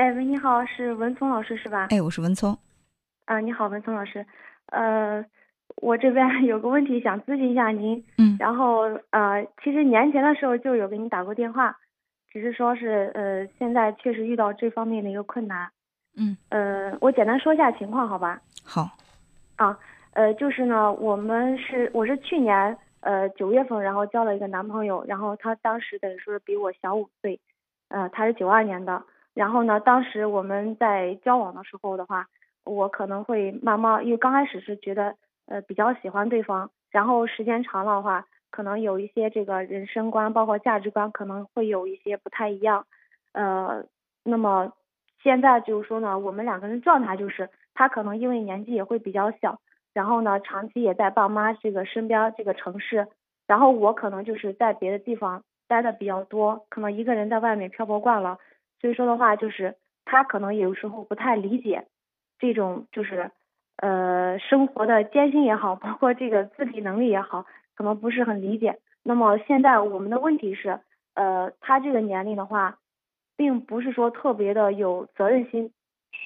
哎，喂，你好，是文聪老师是吧？哎，我是文聪。啊，你好，文聪老师。呃，我这边有个问题想咨询一下您。嗯。然后呃，其实年前的时候就有给你打过电话，只是说是呃，现在确实遇到这方面的一个困难。嗯。呃，我简单说一下情况，好吧？好。啊，呃，就是呢，我们是我是去年呃九月份，然后交了一个男朋友，然后他当时等于说是比我小五岁，呃，他是九二年的。然后呢，当时我们在交往的时候的话，我可能会慢慢，因为刚开始是觉得呃比较喜欢对方，然后时间长了的话，可能有一些这个人生观，包括价值观可能会有一些不太一样，呃，那么现在就是说呢，我们两个人状态就是他可能因为年纪也会比较小，然后呢长期也在爸妈这个身边这个城市，然后我可能就是在别的地方待的比较多，可能一个人在外面漂泊惯了。所以说的话，就是他可能有时候不太理解这种就是呃生活的艰辛也好，包括这个自理能力也好，可能不是很理解。那么现在我们的问题是，呃，他这个年龄的话，并不是说特别的有责任心，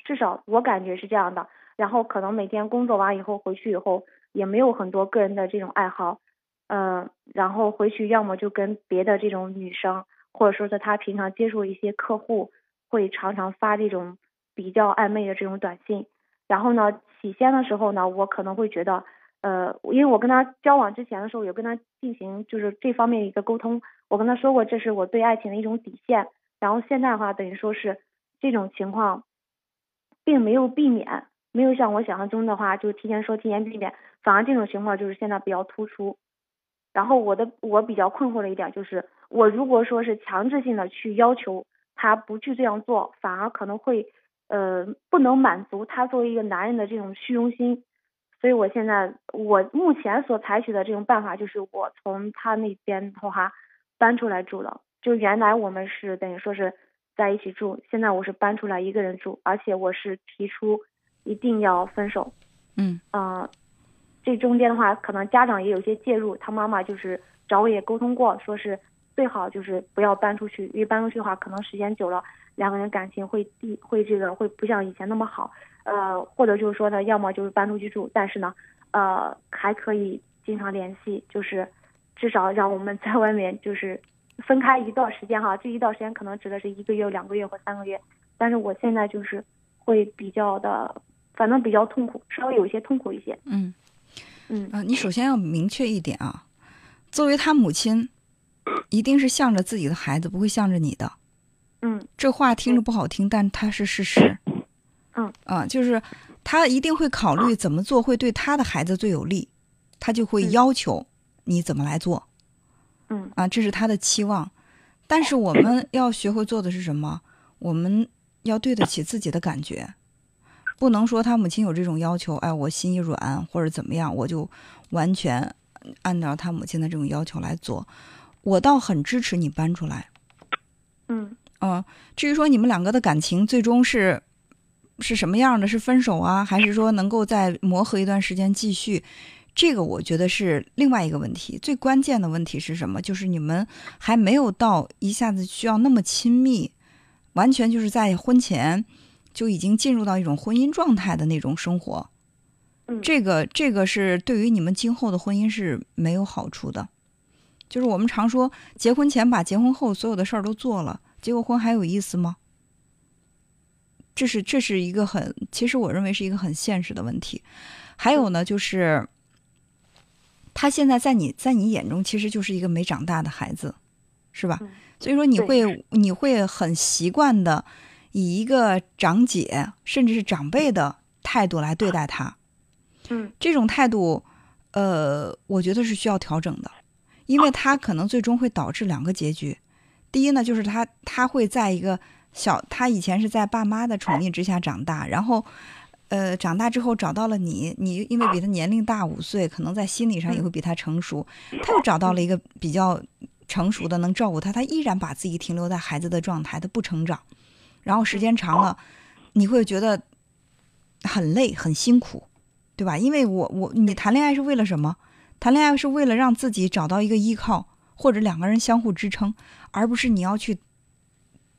至少我感觉是这样的。然后可能每天工作完以后回去以后，也没有很多个人的这种爱好，嗯，然后回去要么就跟别的这种女生。或者说是他平常接触一些客户，会常常发这种比较暧昧的这种短信。然后呢，起先的时候呢，我可能会觉得，呃，因为我跟他交往之前的时候，有跟他进行就是这方面的一个沟通，我跟他说过这是我对爱情的一种底线。然后现在的话，等于说是这种情况，并没有避免，没有像我想象中的话，就是提前说提前避免，反而这种情况就是现在比较突出。然后我的我比较困惑的一点就是。我如果说是强制性的去要求他不去这样做，反而可能会，呃，不能满足他作为一个男人的这种虚荣心，所以我现在我目前所采取的这种办法就是我从他那边的话搬出来住了，就原来我们是等于说是在一起住，现在我是搬出来一个人住，而且我是提出一定要分手，嗯，啊，这中间的话可能家长也有些介入，他妈妈就是找我也沟通过，说是。最好就是不要搬出去，因为搬出去的话，可能时间久了，两个人感情会地会这个会不像以前那么好。呃，或者就是说呢，要么就是搬出去住，但是呢，呃，还可以经常联系，就是至少让我们在外面就是分开一段时间哈。这一段时间可能指的是一个月、两个月或三个月。但是我现在就是会比较的，反正比较痛苦，稍微有一些痛苦一些。嗯嗯啊，你首先要明确一点啊，作为他母亲。一定是向着自己的孩子，不会向着你的。嗯，这话听着不好听，但它是事实。嗯啊，就是他一定会考虑怎么做会对他的孩子最有利，他就会要求你怎么来做。嗯啊，这是他的期望。但是我们要学会做的是什么？我们要对得起自己的感觉，不能说他母亲有这种要求，哎，我心一软或者怎么样，我就完全按照他母亲的这种要求来做。我倒很支持你搬出来，嗯嗯。至于说你们两个的感情最终是是什么样的，是分手啊，还是说能够再磨合一段时间继续？这个我觉得是另外一个问题。最关键的问题是什么？就是你们还没有到一下子需要那么亲密，完全就是在婚前就已经进入到一种婚姻状态的那种生活。嗯，这个这个是对于你们今后的婚姻是没有好处的。就是我们常说，结婚前把结婚后所有的事儿都做了，结过婚还有意思吗？这是这是一个很，其实我认为是一个很现实的问题。还有呢，就是他现在在你在你眼中，其实就是一个没长大的孩子，是吧？所以说你会你会很习惯的以一个长姐甚至是长辈的态度来对待他。嗯，这种态度，呃，我觉得是需要调整的。因为他可能最终会导致两个结局，第一呢，就是他他会在一个小，他以前是在爸妈的宠溺之下长大，然后，呃，长大之后找到了你，你因为比他年龄大五岁，可能在心理上也会比他成熟，他又找到了一个比较成熟的能照顾他，他依然把自己停留在孩子的状态，他不成长，然后时间长了，你会觉得很累很辛苦，对吧？因为我我你谈恋爱是为了什么？谈恋爱是为了让自己找到一个依靠，或者两个人相互支撑，而不是你要去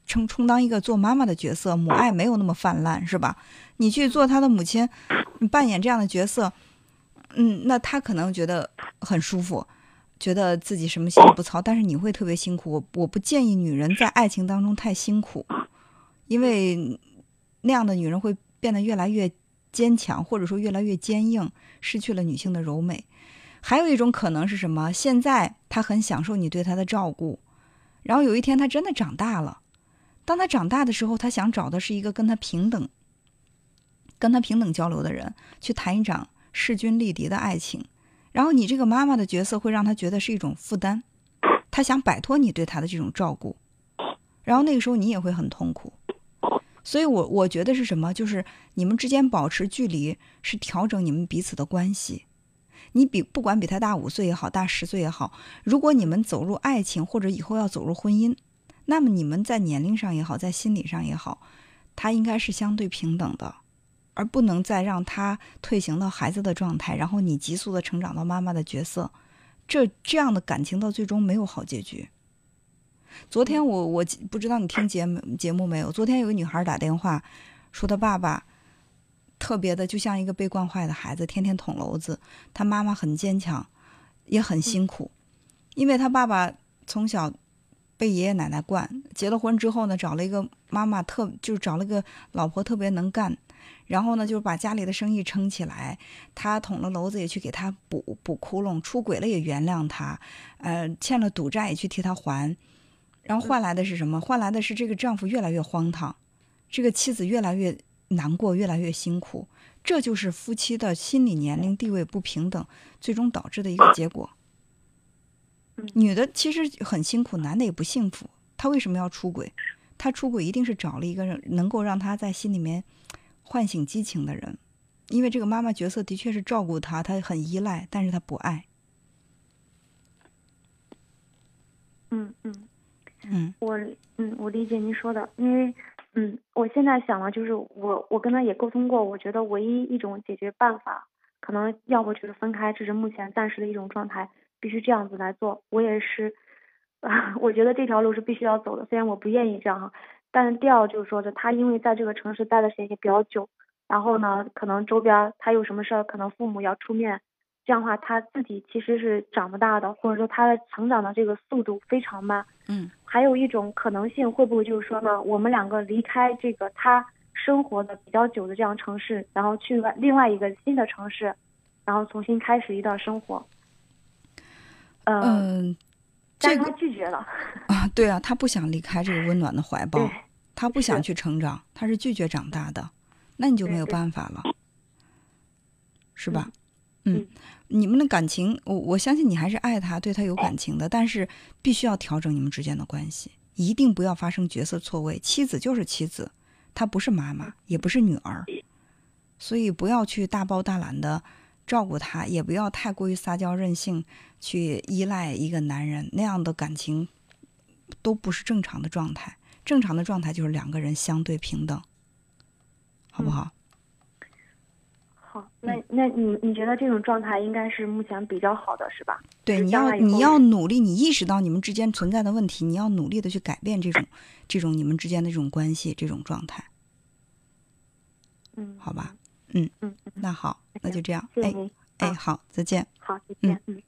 充充当一个做妈妈的角色，母爱没有那么泛滥，是吧？你去做他的母亲，扮演这样的角色，嗯，那他可能觉得很舒服，觉得自己什么心也不操，但是你会特别辛苦。我我不建议女人在爱情当中太辛苦，因为那样的女人会变得越来越坚强，或者说越来越坚硬，失去了女性的柔美。还有一种可能是什么？现在他很享受你对他的照顾，然后有一天他真的长大了。当他长大的时候，他想找的是一个跟他平等。跟他平等交流的人去谈一场势均力敌的爱情，然后你这个妈妈的角色会让他觉得是一种负担，他想摆脱你对他的这种照顾，然后那个时候你也会很痛苦。所以，我我觉得是什么？就是你们之间保持距离，是调整你们彼此的关系。你比不管比他大五岁也好，大十岁也好，如果你们走入爱情或者以后要走入婚姻，那么你们在年龄上也好，在心理上也好，他应该是相对平等的。而不能再让他退行到孩子的状态，然后你急速的成长到妈妈的角色，这这样的感情到最终没有好结局。昨天我我不知道你听节目节目没有？昨天有个女孩打电话说，她爸爸特别的就像一个被惯坏的孩子，天天捅娄子。他妈妈很坚强，也很辛苦，因为他爸爸从小被爷爷奶奶惯，结了婚之后呢，找了一个妈妈特，就是找了个老婆特别能干。然后呢，就是把家里的生意撑起来，他捅了娄子也去给他补补窟窿，出轨了也原谅他，呃，欠了赌债也去替他还，然后换来的是什么？换来的是这个丈夫越来越荒唐，这个妻子越来越难过，越来越辛苦，这就是夫妻的心理年龄地位不平等，最终导致的一个结果。女的其实很辛苦，男的也不幸福。他为什么要出轨？他出轨一定是找了一个人能够让他在心里面。唤醒激情的人，因为这个妈妈角色的确是照顾他，他很依赖，但是他不爱。嗯嗯嗯，我嗯我理解您说的，因为嗯我现在想了，就是我我跟他也沟通过，我觉得唯一一种解决办法，可能要不就是分开，这是目前暂时的一种状态，必须这样子来做。我也是，我觉得这条路是必须要走的，虽然我不愿意这样哈。但第二就是说的，他因为在这个城市待的时间也比较久，然后呢，可能周边他有什么事儿，可能父母要出面，这样的话他自己其实是长不大的，或者说他的成长的这个速度非常慢。嗯。还有一种可能性，会不会就是说呢，我们两个离开这个他生活的比较久的这样城市，然后去外另外一个新的城市，然后重新开始一段生活。嗯。但他拒绝了。啊，对啊，他不想离开这个温暖的怀抱。他不想去成长，他是拒绝长大的，那你就没有办法了，是吧？嗯，你们的感情，我我相信你还是爱他，对他有感情的，但是必须要调整你们之间的关系，一定不要发生角色错位。妻子就是妻子，她不是妈妈，也不是女儿，所以不要去大包大揽的照顾她，也不要太过于撒娇任性，去依赖一个男人，那样的感情都不是正常的状态。正常的状态就是两个人相对平等，好不好？好，那那你你觉得这种状态应该是目前比较好的，是吧？对，你要你要努力，你意识到你们之间存在的问题，你要努力的去改变这种这种你们之间的这种关系这种状态。嗯，好吧，嗯嗯，那好，那就这样，哎哎，好，再见，好，再见，嗯。